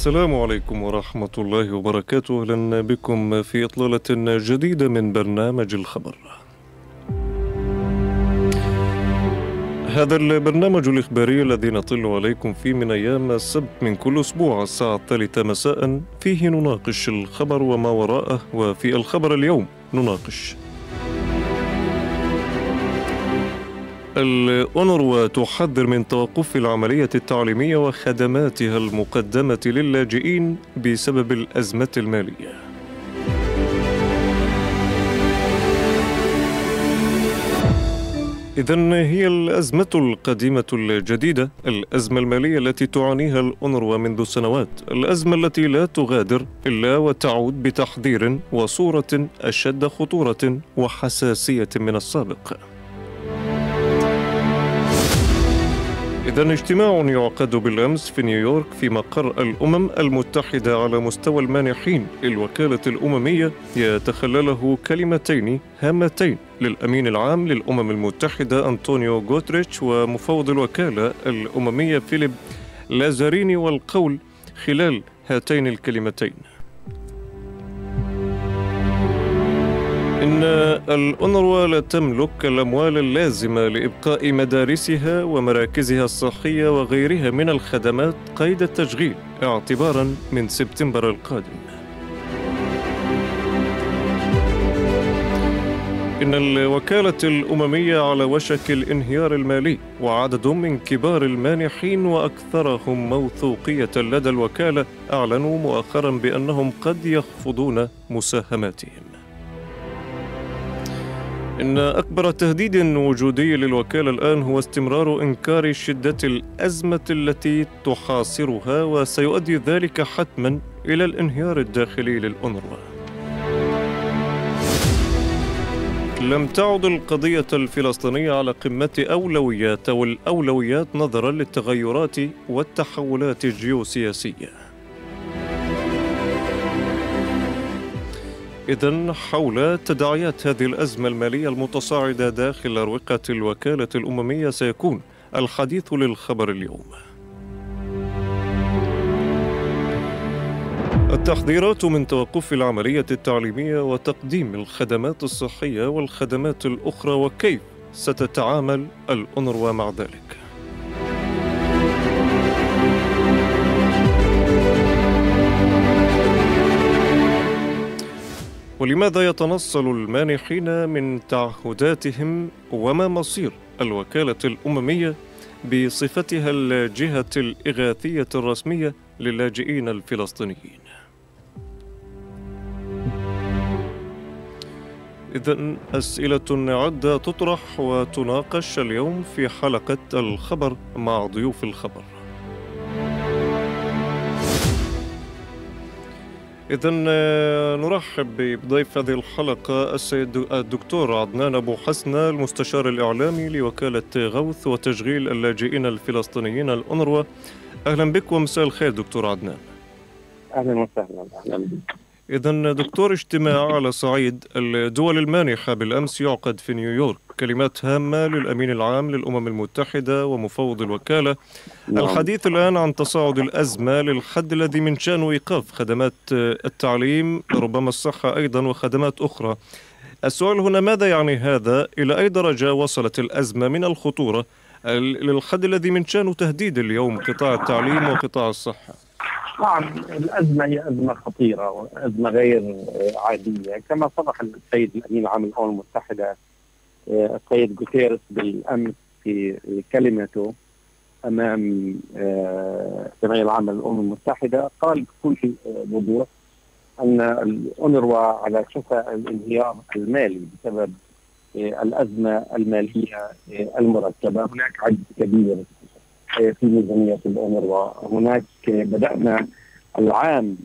السلام عليكم ورحمة الله وبركاته. أهلا بكم في إطلالة جديدة من برنامج الخبر. هذا البرنامج الإخباري الذي نطل عليكم فيه من أيام السبت من كل أسبوع الساعة الثالثة مساء. فيه نناقش الخبر وما وراءه وفي الخبر اليوم نناقش الأونروا تحذر من توقف العملية التعليمية وخدماتها المقدمة للاجئين بسبب الأزمة المالية. إذا هي الأزمة القديمة الجديدة، الأزمة المالية التي تعانيها الأونروا منذ سنوات، الأزمة التي لا تغادر إلا وتعود بتحذير وصورة أشد خطورة وحساسية من السابق. إذا اجتماع يعقد بالأمس في نيويورك في مقر الأمم المتحدة على مستوى المانحين للوكالة الأممية يتخلله كلمتين هامتين للأمين العام للأمم المتحدة أنطونيو غوتريتش ومفوض الوكالة الأممية فيليب لازاريني والقول خلال هاتين الكلمتين. إن الأونروا لا تملك الأموال اللازمة لإبقاء مدارسها ومراكزها الصحية وغيرها من الخدمات قيد التشغيل اعتبارا من سبتمبر القادم. إن الوكالة الأممية على وشك الانهيار المالي وعدد من كبار المانحين وأكثرهم موثوقية لدى الوكالة أعلنوا مؤخرا بأنهم قد يخفضون مساهماتهم. إن أكبر تهديد وجودي للوكالة الآن هو استمرار إنكار شدة الأزمة التي تحاصرها وسيؤدي ذلك حتما إلى الانهيار الداخلي للأونروا. لم تعد القضية الفلسطينية على قمة أولويات أو الأولويات نظرا للتغيرات والتحولات الجيوسياسية. إذا حول تداعيات هذه الأزمة المالية المتصاعدة داخل أروقة الوكالة الأممية سيكون الحديث للخبر اليوم. التحذيرات من توقف العملية التعليمية وتقديم الخدمات الصحية والخدمات الأخرى وكيف ستتعامل الأونروا مع ذلك. ولماذا يتنصل المانحين من تعهداتهم وما مصير الوكالة الأممية بصفتها الجهة الإغاثية الرسمية للاجئين الفلسطينيين؟ إذا أسئلة عدة تطرح وتناقش اليوم في حلقة الخبر مع ضيوف الخبر. إذا نرحب بضيف هذه الحلقة السيد الدكتور عدنان أبو حسنة المستشار الإعلامي لوكالة غوث وتشغيل اللاجئين الفلسطينيين الأونروا أهلا بك ومساء الخير دكتور عدنان. أهلا وسهلا أهلا بك. إذا دكتور اجتماع على صعيد الدول المانحة بالأمس يعقد في نيويورك. كلمات هامة للأمين العام للأمم المتحدة ومفوض الوكالة. نعم. الحديث الآن عن تصاعد الأزمة للحد الذي من شأنه إيقاف خدمات التعليم ربما الصحة أيضا وخدمات أخرى. السؤال هنا ماذا يعني هذا؟ إلى أي درجة وصلت الأزمة من الخطورة للحد الذي من شأنه تهديد اليوم قطاع التعليم وقطاع الصحة؟ طبعا الأزمة هي أزمة خطيرة وأزمة غير عادية كما صرح السيد الأمين العام للأمم المتحدة آه، السيد جوتيرس بالأمس في كلمته أمام آه، الجمعيه العامه للأمم المتحدة قال بكل وضوح أن الأونروا على شفا الانهيار المالي بسبب آه، الأزمة المالية المركبه، هناك عجز كبير في ميزانية الاونروا، هناك بدأنا العام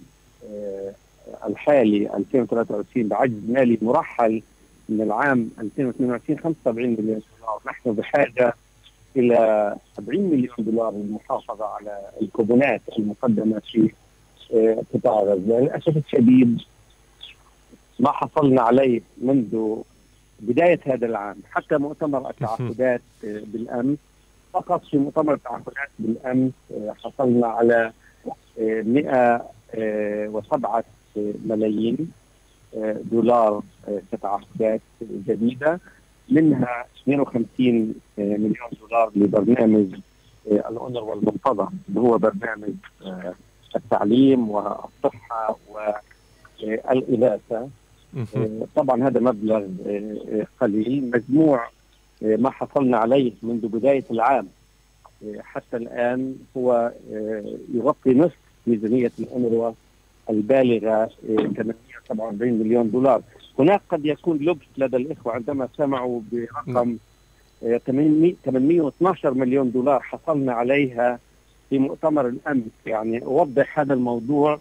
الحالي 2023 بعجز مالي مرحل من العام 2022 75 مليون دولار. نحن بحاجة إلى 70 مليون دولار للمحافظة على الكوبونات المقدمة في قطاع غزة. للأسف الشديد ما حصلنا عليه منذ بداية هذا العام. حتى مؤتمر التعهدات بالأمس فقط في مؤتمر التعهدات بالأمس حصلنا على 107 ملايين دولار كتعهدات جديدة. منها 52 مليون دولار لبرنامج الأونروا المنتظم اللي هو برنامج التعليم والصحة والإغاثة طبعا هذا مبلغ قليل. مجموع ما حصلنا عليه منذ بداية العام. حتى الآن هو يغطي نصف ميزانية الأونروا البالغة 847 مليون دولار. هناك قد يكون لبس لدى الإخوة عندما سمعوا برقم 812 مليون دولار حصلنا عليها في مؤتمر الامس يعني أوضح هذا الموضوع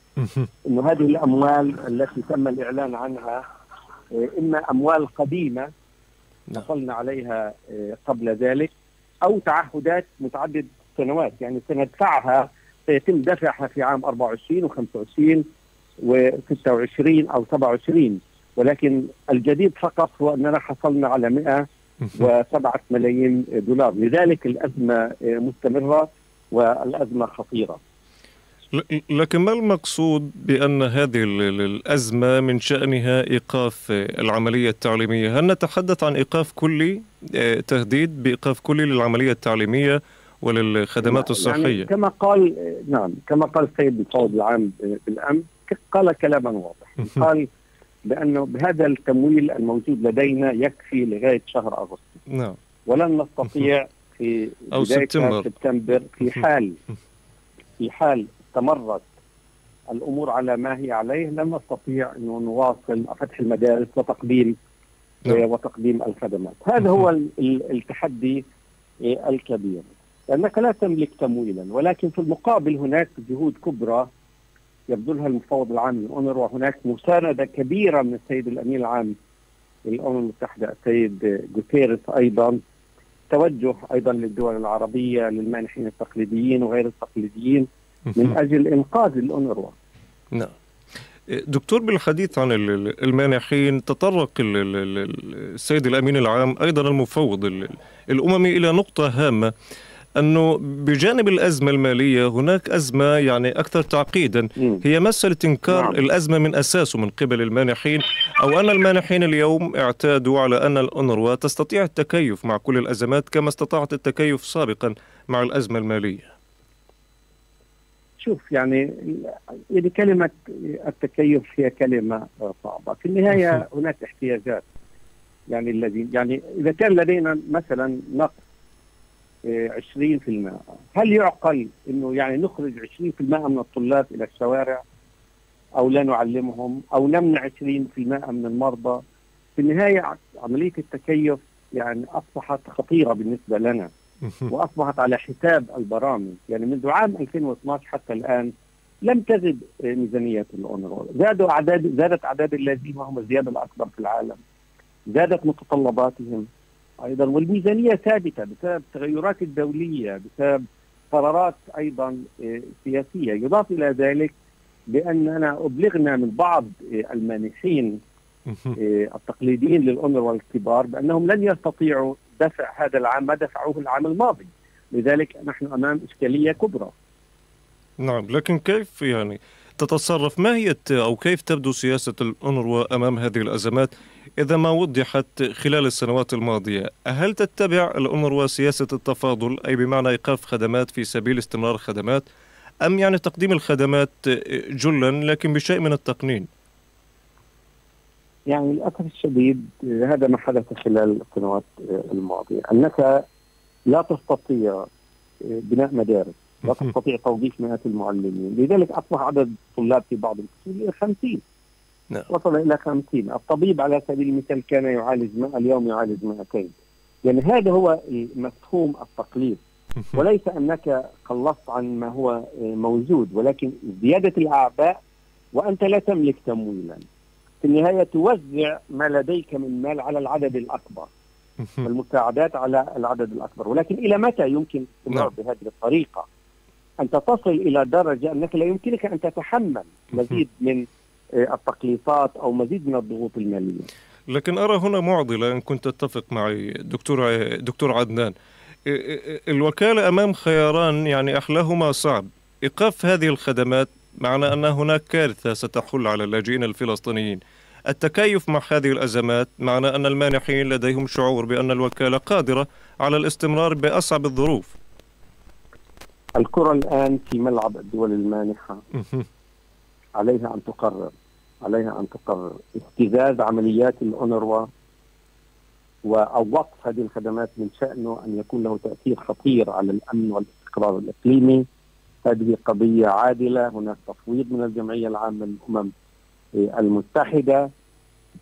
إنه هذه الأموال التي تم الإعلان عنها إما أموال قديمة حصلنا عليها قبل ذلك أو تعهدات متعدد سنوات. يعني سندفعها سيتم دفعها في عام 24 و25 و26 أو 27 ولكن الجديد فقط هو أننا حصلنا على 107 ملايين دولار. لذلك الأزمة مستمرة والأزمة خطيرة. لكن ما المقصود بأن هذه الأزمة من شأنها إيقاف العملية التعليمية؟ هل نتحدث عن إيقاف كلي تهديد بإيقاف كلي للعملية التعليمية وللخدمات الصحيه؟ يعني كما قال نعم كما قال السيد الفوض العام بالامس قال كلاما واضحا. قال بأنه بهذا التمويل الموجود لدينا يكفي لغاية شهر أغسطس. نعم. ولن نستطيع في أو بداية سبتمبر. سبتمبر في حال في حال استمرت الأمور على ما هي عليه لن نستطيع انه نواصل فتح المدارس وتقديم نعم. وتقديم الخدمات. هذا هو ال- ال- التحدي آه، الكبير. لأنك لا تملك تمويلا ولكن في المقابل هناك جهود كبرى يبذلها المفوض العام للأونر وهناك مساندة كبيرة من السيد الأمين العام للأمم المتحدة السيد جوتيرس أيضا. توجه أيضا للدول العربية للمانحين التقليديين وغير التقليديين. من أجل إنقاذ الأونروا. نعم. دكتور بالحديث عن ال- ال- المانحين تطرق ال- ال- ال- السيد الأمين العام أيضا المفوض ال- الأممي إلى نقطة هامة أنه بجانب الأزمة المالية هناك أزمة يعني أكثر تعقيدا. هي مسألة إنكار نعم. الأزمة من أساسه من قبل المانحين أو أن المانحين اليوم اعتادوا على أن الأونروا تستطيع التكيف مع كل الأزمات كما استطاعت التكيف سابقا مع الأزمة المالية. شوف يعني يعني كلمة التكيف هي كلمة صعبة. في النهاية هناك احتياجات. يعني الذي يعني إذا كان لدينا مثلا نقص آه، 20% هل يعقل إنه يعني نخرج 20% من الطلاب إلى الشوارع أو لا نعلمهم أو نمنع 20% من المرضى؟ في النهاية عملية التكيف يعني أصبحت خطيرة بالنسبة لنا. وأصبحت على حساب البرامج. يعني منذ عام 2012 حتى الآن لم تزد ميزانية الاونروا زادوا اعداد زادت أعداد الذين هم الزيادة الأكبر في العالم. زادت متطلباتهم أيضا. والميزانية ثابتة بسبب التغيرات الدولية بسبب قرارات أيضا آه، سياسية. يضاف إلى ذلك بأننا أبلغنا من بعض آه، المانحين آه، التقليديين للأونروا الكبار بأنهم لن يستطيعوا دفع هذا العام ما دفعوه العام الماضي. لذلك نحن أمام إشكالية كبرى. نعم لكن كيف يعني تتصرف؟ ما هي أو كيف تبدو سياسة الأونروا أمام هذه الأزمات إذا ما وضحت خلال السنوات الماضية؟ هل تتبع الأونروا سياسة التفاضل؟ أي بمعنى إيقاف خدمات في سبيل استمرار خدمات؟ أم يعني تقديم الخدمات جلا لكن بشيء من التقنين؟ يعني للأسف الشديد هذا ما حدث خلال السنوات الماضية. أنك لا تستطيع بناء مدارس لا تستطيع توظيف مئات المعلمين. لذلك أصبح عدد الطلاب في بعض الفصول إلى 50 نعم. وصل إلى 50 الطبيب على سبيل المثال كان يعالج 100 اليوم يعالج 200 يعني هذا هو مفهوم التقليد. وليس أنك قلصت عن ما هو موجود ولكن زيادة الأعباء وأنت لا تملك تمويلا. في النهاية توزع ما لديك من مال على العدد الأكبر المساعدات على العدد الأكبر. ولكن إلى متى يمكن الاستمرار نعم. بهذه الطريقة؟ انت تصل إلى درجة أنك لا يمكنك أن تتحمل مزيد من آه، التقليصات أو مزيد من الضغوط المالية. لكن أرى هنا معضلة إن كنت تتفق معي دكتور دكتور عدنان. الوكالة أمام خياران يعني أحلاهما صعب. إيقاف هذه الخدمات معنى أن هناك كارثة ستحل على اللاجئين الفلسطينيين. التكيف مع هذه الأزمات معنى أن المانحين لديهم شعور بأن الوكالة قادرة على الاستمرار بأصعب الظروف. الكرة الآن في ملعب الدول المانحة. عليها أن تقرر. عليها أن تقرر. استفزاز عمليات الأونروا و- أو وقف هذه الخدمات من شأنه أن يكون له تأثير خطير على الأمن والاستقرار الإقليمي. هذه قضية عادلة. هناك تفويض من الجمعية العامة للأمم المتحدة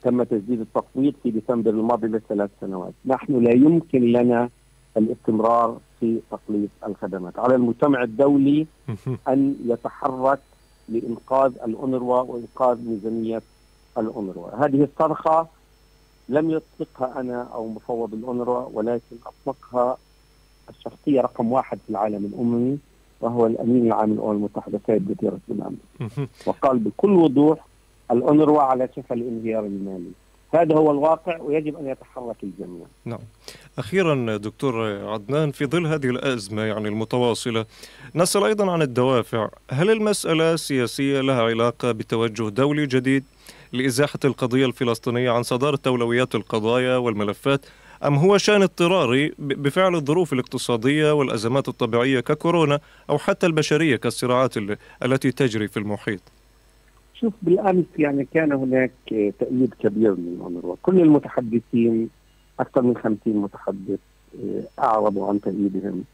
تم تجديد التفويض في ديسمبر الماضي لثلاث سنوات. نحن لا يمكن لنا الاستمرار في تقليص الخدمات. على المجتمع الدولي أن يتحرك لإنقاذ الأونروا وإنقاذ ميزانية الأونروا. هذه الصرخة لم يطلقها أنا أو مفوض الأونروا ولكن أطلقها الشخصية رقم واحد في العالم الأممي وهو الأمين العام للأمم المتحدة سيد جوتيرس بالامن وقال بكل وضوح الأونروا على شفا الانهيار المالي. هذا هو الواقع ويجب أن يتحرك الجميع. نعم. أخيرا دكتور عدنان في ظل هذه الأزمة يعني المتواصلة نسأل أيضا عن الدوافع. هل المسألة سياسية لها علاقة بتوجه دولي جديد لإزاحة القضية الفلسطينية عن صدارة أولويات القضايا والملفات أم هو شأن اضطراري بفعل الظروف الاقتصادية والأزمات الطبيعية ككورونا أو حتى البشرية كالصراعات ال- التي تجري في المحيط؟ شوف بالأمس يعني كان هناك آه، تأييد كبير من الأونروا كل المتحدثين أكثر من 50 متحدث آه، أعربوا عن تأييدهم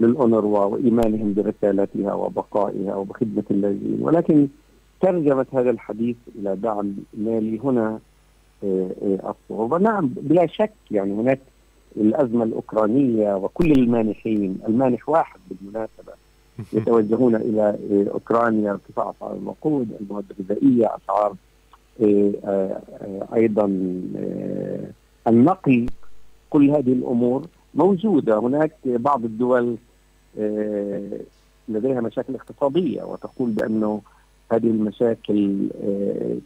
للأونروا وإيمانهم برسالتها وبقائها وبخدمة اللاجئين. ولكن ترجمت هذا الحديث إلى دعم مالي هنا آه، آه، الصعوبه نعم بلا شك يعني هناك الأزمة الأوكرانية وكل المانحين المانح واحد بالمناسبة يتوجهون إلى آه، أوكرانيا ارتفاع أسعار الوقود، المواد الغذائية، أسعار آه، آه، آه، أيضا آه، النقل. كل هذه الأمور موجودة، هناك بعض الدول لديها مشاكل اقتصادية وتقول بانه هذه المشاكل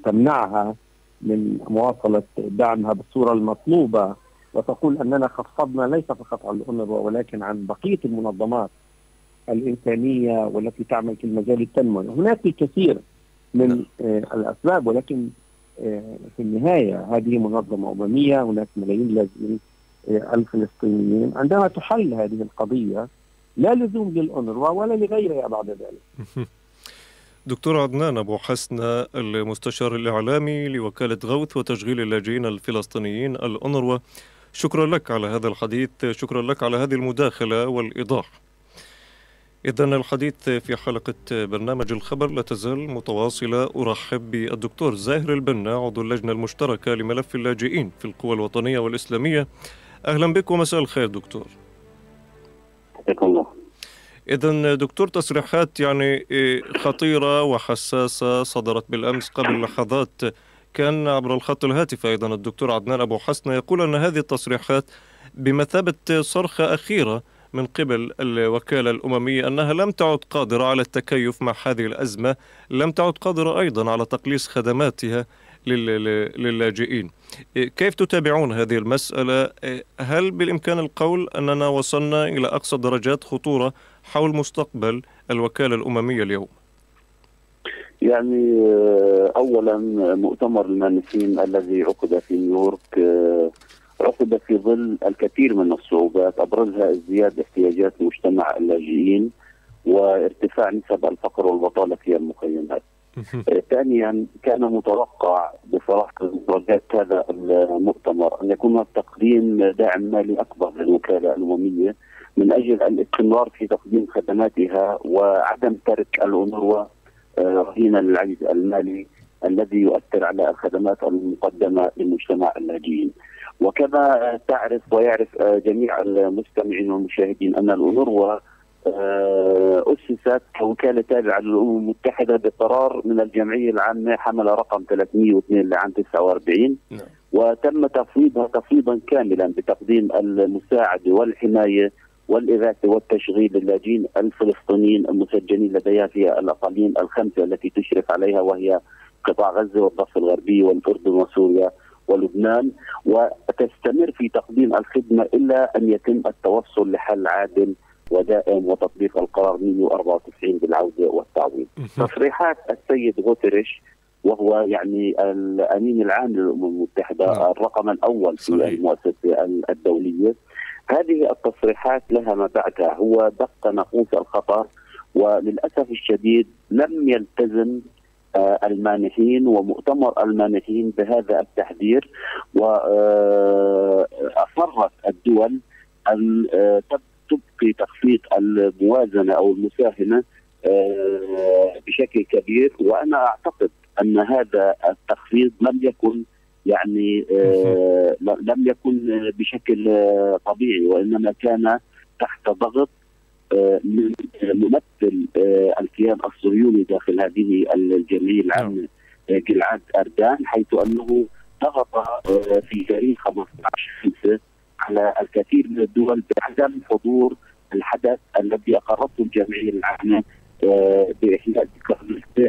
تمنعها من مواصلة دعمها بالصورة المطلوبة. وتقول أننا خفضنا ليس فقط عن الأونروا ولكن عن بقية المنظمات. الإنسانية والتي تعمل في المجال التنموي. هناك الكثير من آه الأسباب ولكن آه في النهاية هذه منظمة أممية هناك ملايين لاجئين آه الفلسطينيين عندما تحل هذه القضية لا لزوم للأونروا ولا لغيرها بعد ذلك. دكتور عدنان أبو حسن المستشار الإعلامي لوكالة غوث وتشغيل اللاجئين الفلسطينيين الأونروا شكرا لك على هذا الحديث شكرا لك على هذه المداخلة والإيضاح. إذا الحديث في حلقة برنامج الخبر لا تزال متواصلة. أرحب بالدكتور زاهر البنا عضو اللجنة المشتركة لملف اللاجئين في القوى الوطنية والإسلامية. أهلا بك ومساء الخير دكتور. الله. إذا دكتور تصريحات يعني خطيرة وحساسة صدرت بالأمس قبل لحظات كان عبر الخط الهاتفي أيضا الدكتور عدنان أبو حسن. يقول أن هذه التصريحات بمثابة صرخة أخيرة من قبل الوكالة الأممية أنها لم تعد قادرة على التكيف مع هذه الأزمة لم تعد قادرة أيضا على تقليص خدماتها للاجئين. كيف تتابعون هذه المسألة؟ هل بالإمكان القول أننا وصلنا إلى أقصى درجات خطورة حول مستقبل الوكالة الأممية اليوم؟ يعني أولا مؤتمر المانحين الذي عقد في نيويورك عقد في ظل الكثير من الصعوبات أبرزها ازدياد احتياجات مجتمع اللاجئين وارتفاع نسب الفقر والبطالة في المخيمات. ثانيا كان متوقع بصراحة درجات هذا المؤتمر أن يكون تقديم داعم مالي أكبر للوكالة الأممية من أجل الاستمرار في تقديم خدماتها وعدم ترك الاونروا رهينه للعجز المالي الذي يؤثر على الخدمات المقدمة لمجتمع اللاجئين. وكما تعرف ويعرف جميع المستمعين والمشاهدين أن الأونروا آه، أسست كوكالة تابعة للأمم المتحدة بقرار من الجمعية العامة حمل رقم 302 لعام 49 نعم. وتم تفويضها تفويضا كاملا بتقديم المساعدة والحماية والإغاثة والتشغيل للاجئين الفلسطينيين المسجلين لديها في الأقاليم الخمسة التي تشرف عليها وهي قطاع غزة والضفة الغربية والأردن وسوريا ولبنان وتستمر في تقديم الخدمة إلا أن يتم التوصل لحل عادل ودائم وتطبيق القرار 194 بالعودة والتعويض. تصريحات السيد غوتريش وهو يعني الأمين العام للأمم المتحدة نعم. الرقم الأول في صحيح. المؤسسة الدولية هذه التصريحات لها ما بعدها هو دق ناقوس الخطر وللأسف الشديد لم يلتزم آه، المانحين ومؤتمر المانحين بهذا التحذير واصرت آه، الدول أن آه، تبقي تخفيض الموازنة أو المساهمة بشكل كبير. وأنا أعتقد أن هذا التخفيض لم يكن يعني آه لم يكن بشكل آه طبيعي وإنما كان تحت ضغط آه من ممثل آه الكيان الصهيوني داخل هذه الجمعيه العامه. آه، جلعاد أردان حيث أنه ضغط آه في تاريخ 15 5 على الكثير من الدول بعدم حضور الحدث الذي أقرته الجمعيه العامه باحياء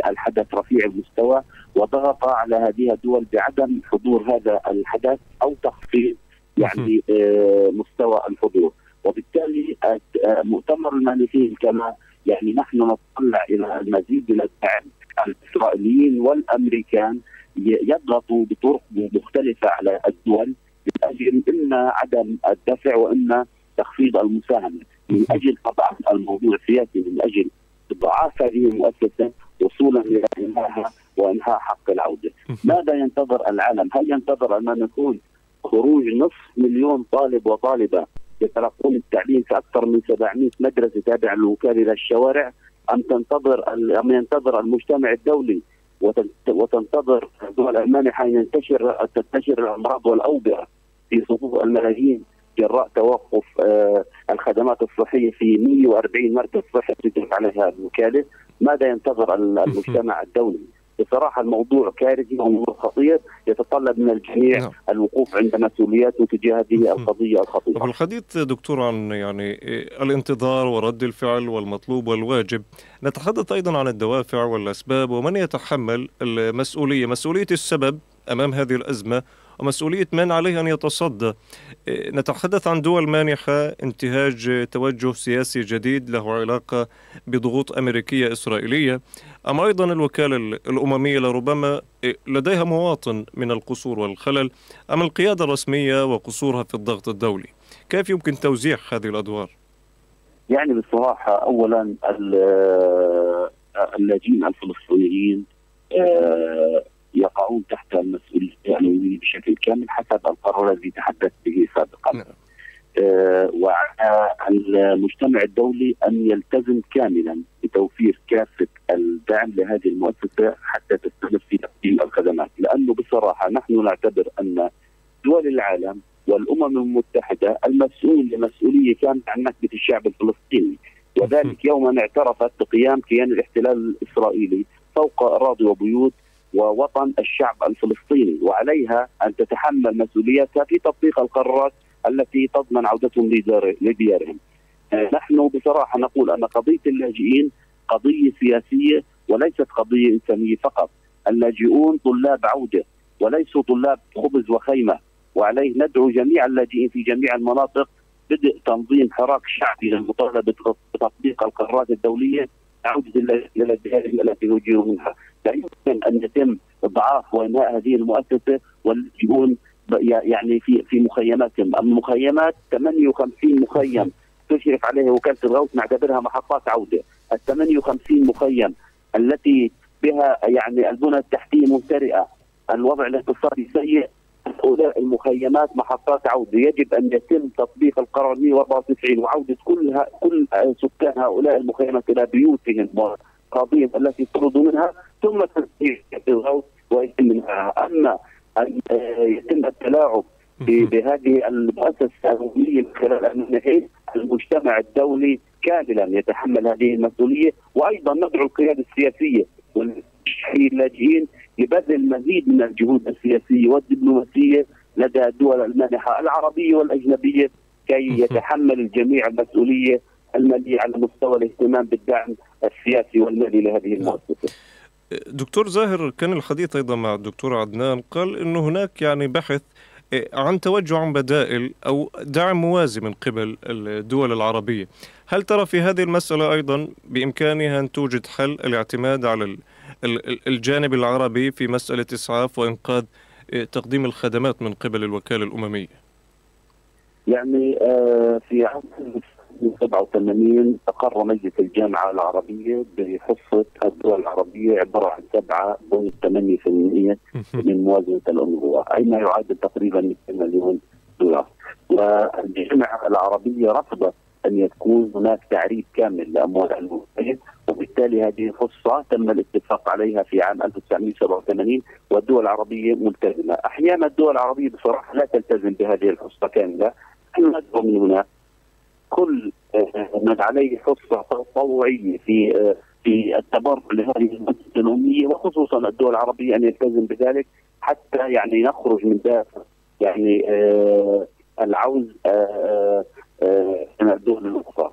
الحدث رفيع المستوى وضغط على هذه الدول بعدم حضور هذا الحدث أو تخفيض يعني آه، مستوى الحضور وبالتالي مؤتمر المانحين كما يعني نحن نتطلع إلى المزيد من الدعم الإسرائيليين والأمريكان يضغطوا بطرق مختلفة على الدول من أجل إما عدم الدفع وإما تخفيض المساهمة من أجل طبعا الموضوع سياسي من أجل ضعاف هذه المؤسسة وصولا إلى انهائها وإنهاء حق العودة. ماذا ينتظر العالم؟ هل ينتظر أن نكون خروج نصف مليون طالب وطالبة يتلقون التعليم في أكثر من 700 مدرسة تابعة للوكاله إلى الشوارع أم تنتظر أم ينتظر المجتمع الدولي وتنتظر الدول المانحه ان ينتشر تنتشر الأمراض والأوبئة في صفوف الملايين جراء توقف آه، الخدمات الصحية في 140 مركز صحي تجري عليها الوكالة، ماذا ينتظر المجتمع الدولي؟ بصراحة الموضوع كارثي وموضوع خطير يتطلب من الجميع نعم. الوقوف عند مسؤولياته تجاه هذه القضية الخطيرة. الحديث دكتور عن يعني الانتظار ورد الفعل والمطلوب والواجب. نتحدث أيضا عن الدوافع والأسباب ومن يتحمل المسؤولية؟ مسؤولية السبب أمام هذه الأزمة ومسؤولية من عليه أن يتصدى. إيه، نتحدث عن دول مانحة انتهاج توجه سياسي جديد له علاقة بضغوط أمريكية إسرائيلية. أم أيضا الوكالة الأممية لربما إيه، لديها مواطن من القصور والخلل أم القيادة الرسمية وقصورها في الضغط الدولي؟ كيف يمكن توزيع هذه الأدوار؟ يعني بصراحة أولا اللاجئين الفلسطينيين آه، يقعون تحت المسؤوليه الامميه بشكل كامل حسب القرار الذي تحدثت به سابقا. نعم. آه وعلى المجتمع الدولي أن يلتزم كاملا بتوفير كافة الدعم لهذه المؤسسة حتى تستمر في تقديم الخدمات، لأنه بصراحة نحن نعتبر أن دول العالم والأمم المتحدة المسؤول لمسؤولية كاملة عن نكبة الشعب الفلسطيني، وذلك يوم ان اعترفت بقيام كيان الاحتلال الإسرائيلي فوق أراضي وبيوت ووطن الشعب الفلسطيني وعليها أن تتحمل مسؤوليتها في تطبيق القرارات التي تضمن عودتهم لديارهم. آه، نحن بصراحة نقول أن قضية اللاجئين قضية سياسية وليست قضية إنسانية فقط. اللاجئون طلاب عودة وليسوا طلاب خبز وخيمة وعليه ندعو جميع اللاجئين في جميع المناطق بدء تنظيم حراك شعبي للمطالبة بتطبيق القرارات الدولية عوده إلى الديار التي نجيوا منها. لا يمكن أن يتم إضعاف وانهاء هذه المؤسسة واللاجئون يعني في في مخيماتهم، المخيمات 58 مخيم تشرف عليها وكالة الغوث نعتبرها محطات عودة، ال 58 مخيم التي بها يعني البنى التحتية ممتلئه، الوضع الاقتصادي سيء. هؤلاء المخيمات محطات عودة، يجب أن يتم تطبيق القرار 194 وعودة كل كل سكان هؤلاء المخيمات إلى بيوتهم قضيه التي تطرد منها. ثم الغوث ويتم منها اما أن يتم التلاعب بهذه المؤسسة الامميه من خلال المنحين المجتمع الدولي كاملا يتحمل هذه المسؤولية. وأيضا ندعو القيادة السياسية واللاجئين لبذل مزيد من الجهود السياسية والدبلوماسية لدى الدول المانحة العربية والأجنبية كي يتحمل الجميع المسؤولية المالية على مستوى الاهتمام بالدعم السياسي والمالي لهذه المؤسسة. دكتور زاهر كان الحديث أيضا مع الدكتور عدنان قال إنه هناك يعني بحث عن توجه عن بدائل أو دعم موازي من قبل الدول العربية. هل ترى في هذه المسألة أيضا بإمكانها أن توجد حل الاعتماد على الجانب العربي في مسألة إسعاف وإنقاذ تقديم الخدمات من قبل الوكالة الأممية؟ يعني آه، في عام 87 أقر مجلس الجامعة العربية بحصة الدول العربية عبارة عن 7.8% من موازنة الأنظمة أي ما يعادل تقريبا 200 مليون دولار. والجامعة العربية رفضت أن يكون هناك تعريف كامل لأموال المسلمين وبالتالي هذه الفرصة تم الاتفاق عليها في عام 1987 والدول العربية ملتزمة. أحيانا الدول العربية بصراحة لا تلتزم بهذه الحصة كاملة ندعو من هنا كل آه، من عليه حصة تطوعيه في آه، في التبرع لهذه المؤسسه الاميه وخصوصا الدول العربية أن يلتزم بذلك حتى يعني نخرج من دافع يعني آه العوز آه آه من الدول الأخرى،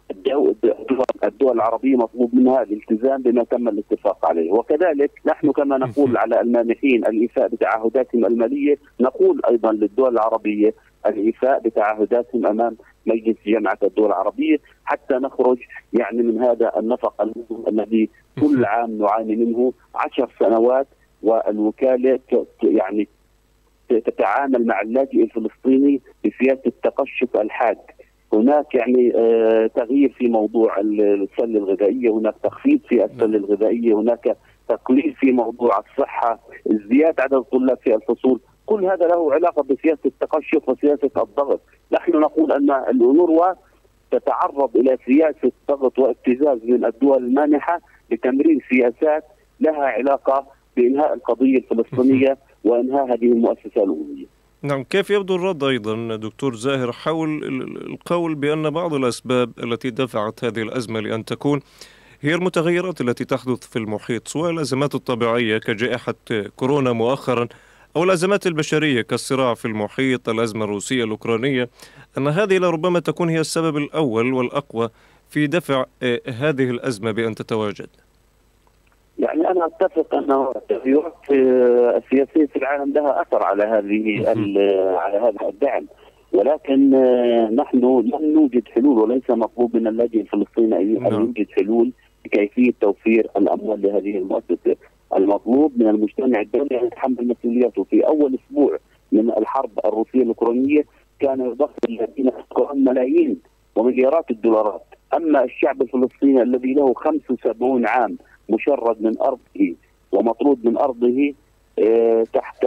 الدول العربية مطلوب منها الالتزام بما تم الاتفاق عليه، وكذلك نحن كما نقول على المانحين الإيفاء بتعهداتهم المالية، نقول أيضا للدول العربية الإيفاء بتعهداتهم أمام مجلس جامعه الدول العربية حتى نخرج يعني من هذا النفق الذي كل عام نعاني منه عشر سنوات والوكالة يعني تتعامل مع اللاجئ الفلسطيني بسياسة تقشف الحاد. هناك يعني آه تغيير في موضوع السله الغذائية هناك تخفيض في السله الغذائية هناك تقليل في موضوع الصحة ازدياد عدد الطلاب في الفصول كل هذا له علاقة بسياسة التقشف وسياسة الضغط، نحن نقول أن الأونروا تتعرض إلى سياسة ضغط وابتزاز من الدول المانحة لتمرير سياسات لها علاقة بإنهاء القضية الفلسطينية وإنهاء هذه المؤسسة الأممية. نعم كيف يبدو الرد أيضا دكتور زاهر حول القول بأن بعض الأسباب التي دفعت هذه الأزمة لأن تكون هي المتغيرات التي تحدث في المحيط سواء الأزمات الطبيعية كجائحة كورونا مؤخرا أو الأزمات البشرية كالصراع في المحيط الأزمة الروسية الأوكرانية أن هذه لربما تكون هي السبب الأول والأقوى في دفع آه، هذه الأزمة بأن تتواجد. يعني أنا أتفق انه التغيرات السياسية في العالم لها أثر على هذه على هذا الدعم. ولكن آه، نحن لم نوجد حلول وليس مطلوب من اللاجئ الفلسطيني أن نعم. يوجد حلول بكيفيه توفير الأموال لهذه المؤسسة. المطلوب من المجتمع الدولي أن يتحمل مسؤولياته. في أول أسبوع من الحرب الروسية الأوكرانية كان يضخ الذين يذكرون ملايين ومليارات الدولارات. أما الشعب الفلسطيني الذي له 75 عام مشرد من أرضه ومطرود من أرضه آه، تحت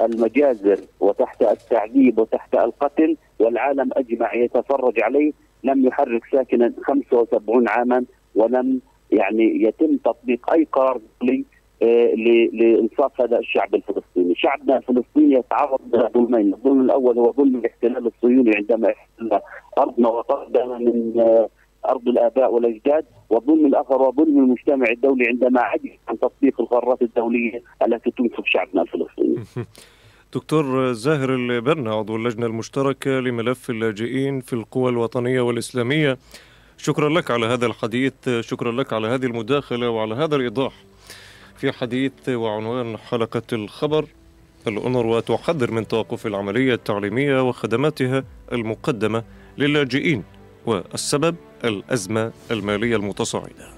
المجازر وتحت التعذيب وتحت القتل والعالم أجمع يتفرج عليه لم يحرك ساكنا 75 عاما ولم يعني يتم تطبيق أي قرار لإنصاف هذا الشعب الفلسطيني، شعبنا الفلسطيني يتعرض لظلمين، الظلم الأول هو ظلم الاحتلال الصهيوني عندما احتل أرضنا وطردنا من آه، أرض الآباء والأجداد، والظلم الآخر هو ظلم المجتمع الدولي عندما عجز عن تطبيق القرارات الدولية التي تنصف شعبنا الفلسطيني. دكتور زاهر البرنا عضو اللجنة المشتركة لملف اللاجئين في القوى الوطنية والإسلامية. شكرا لك على هذا الحديث شكرا لك على هذه المداخلة وعلى هذا الإيضاح. في حديث وعنوان حلقة الخبر. الأونروا تحذر من توقف العملية التعليمية وخدماتها المقدمة للاجئين والسبب الأزمة المالية المتصاعدة.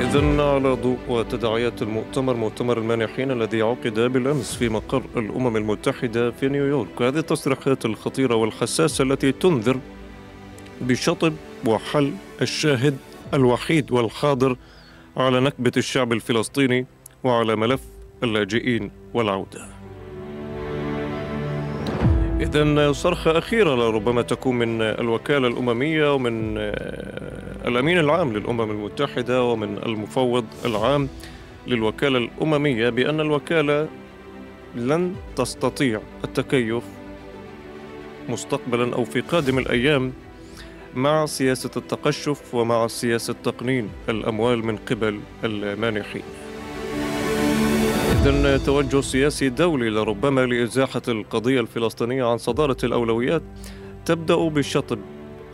إذا على ضوء وتداعيات المؤتمر مؤتمر المانحين الذي عقد بالأمس في مقر الأمم المتحدة في نيويورك. هذه التصريحات الخطيرة والحساسة التي تنذر بشطب وحل الشاهد الوحيد والحاضر على نكبة الشعب الفلسطيني وعلى ملف اللاجئين والعودة. إذا صرخة أخيرة لربما تكون من الوكالة الأممية ومن آه، الأمين العام للأمم المتحدة ومن المفوض العام للوكالة الأممية بأن الوكالة لن تستطيع التكيف مستقبلا أو في قادم الأيام مع سياسة التقشف ومع سياسة تقنين الأموال من قبل المانحين. إذا توجه سياسي دولي لربما لإزاحة القضية الفلسطينية عن صدارة الأولويات تبدأ بشطب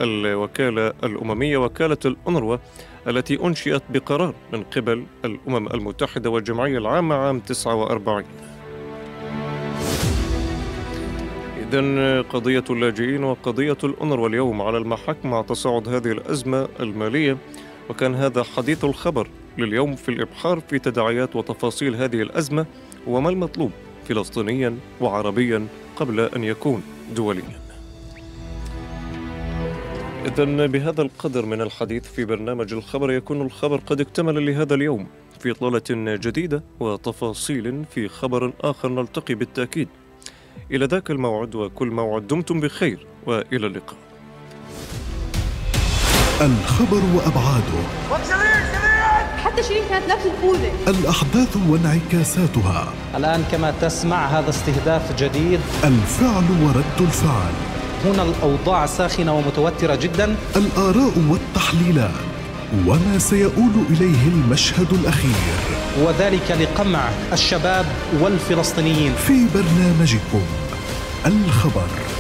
الوكالة الأممية وكالة الأنروا التي أنشئت بقرار من قبل الأمم المتحدة والجمعية العامة عام 49 إذا قضية اللاجئين وقضية الأنروا اليوم على المحك مع تصاعد هذه الأزمة المالية. وكان هذا حديث الخبر لليوم في الإبحار في تداعيات وتفاصيل هذه الأزمة. وما المطلوب فلسطينيا وعربيا قبل أن يكون دوليا. إذا بهذا القدر من الحديث في برنامج الخبر يكون الخبر قد اكتمل لهذا اليوم في إطلالة جديدة وتفاصيل في خبر آخر نلتقي بالتأكيد. إلى ذاك الموعد وكل موعد دمتم بخير وإلى اللقاء. الخبر وأبعاده. حتى شيرين كانت لابسه الخوذه الأحداث وانعكاساتها. الآن كما تسمع هذا استهداف جديد. الفعل ورد الفعل. هنا الأوضاع ساخنة ومتوترة جدا. الآراء والتحليلات. وما سيؤول إليه المشهد الأخير. وذلك لقمع الشباب والفلسطينيين. في برنامجكم الخبر.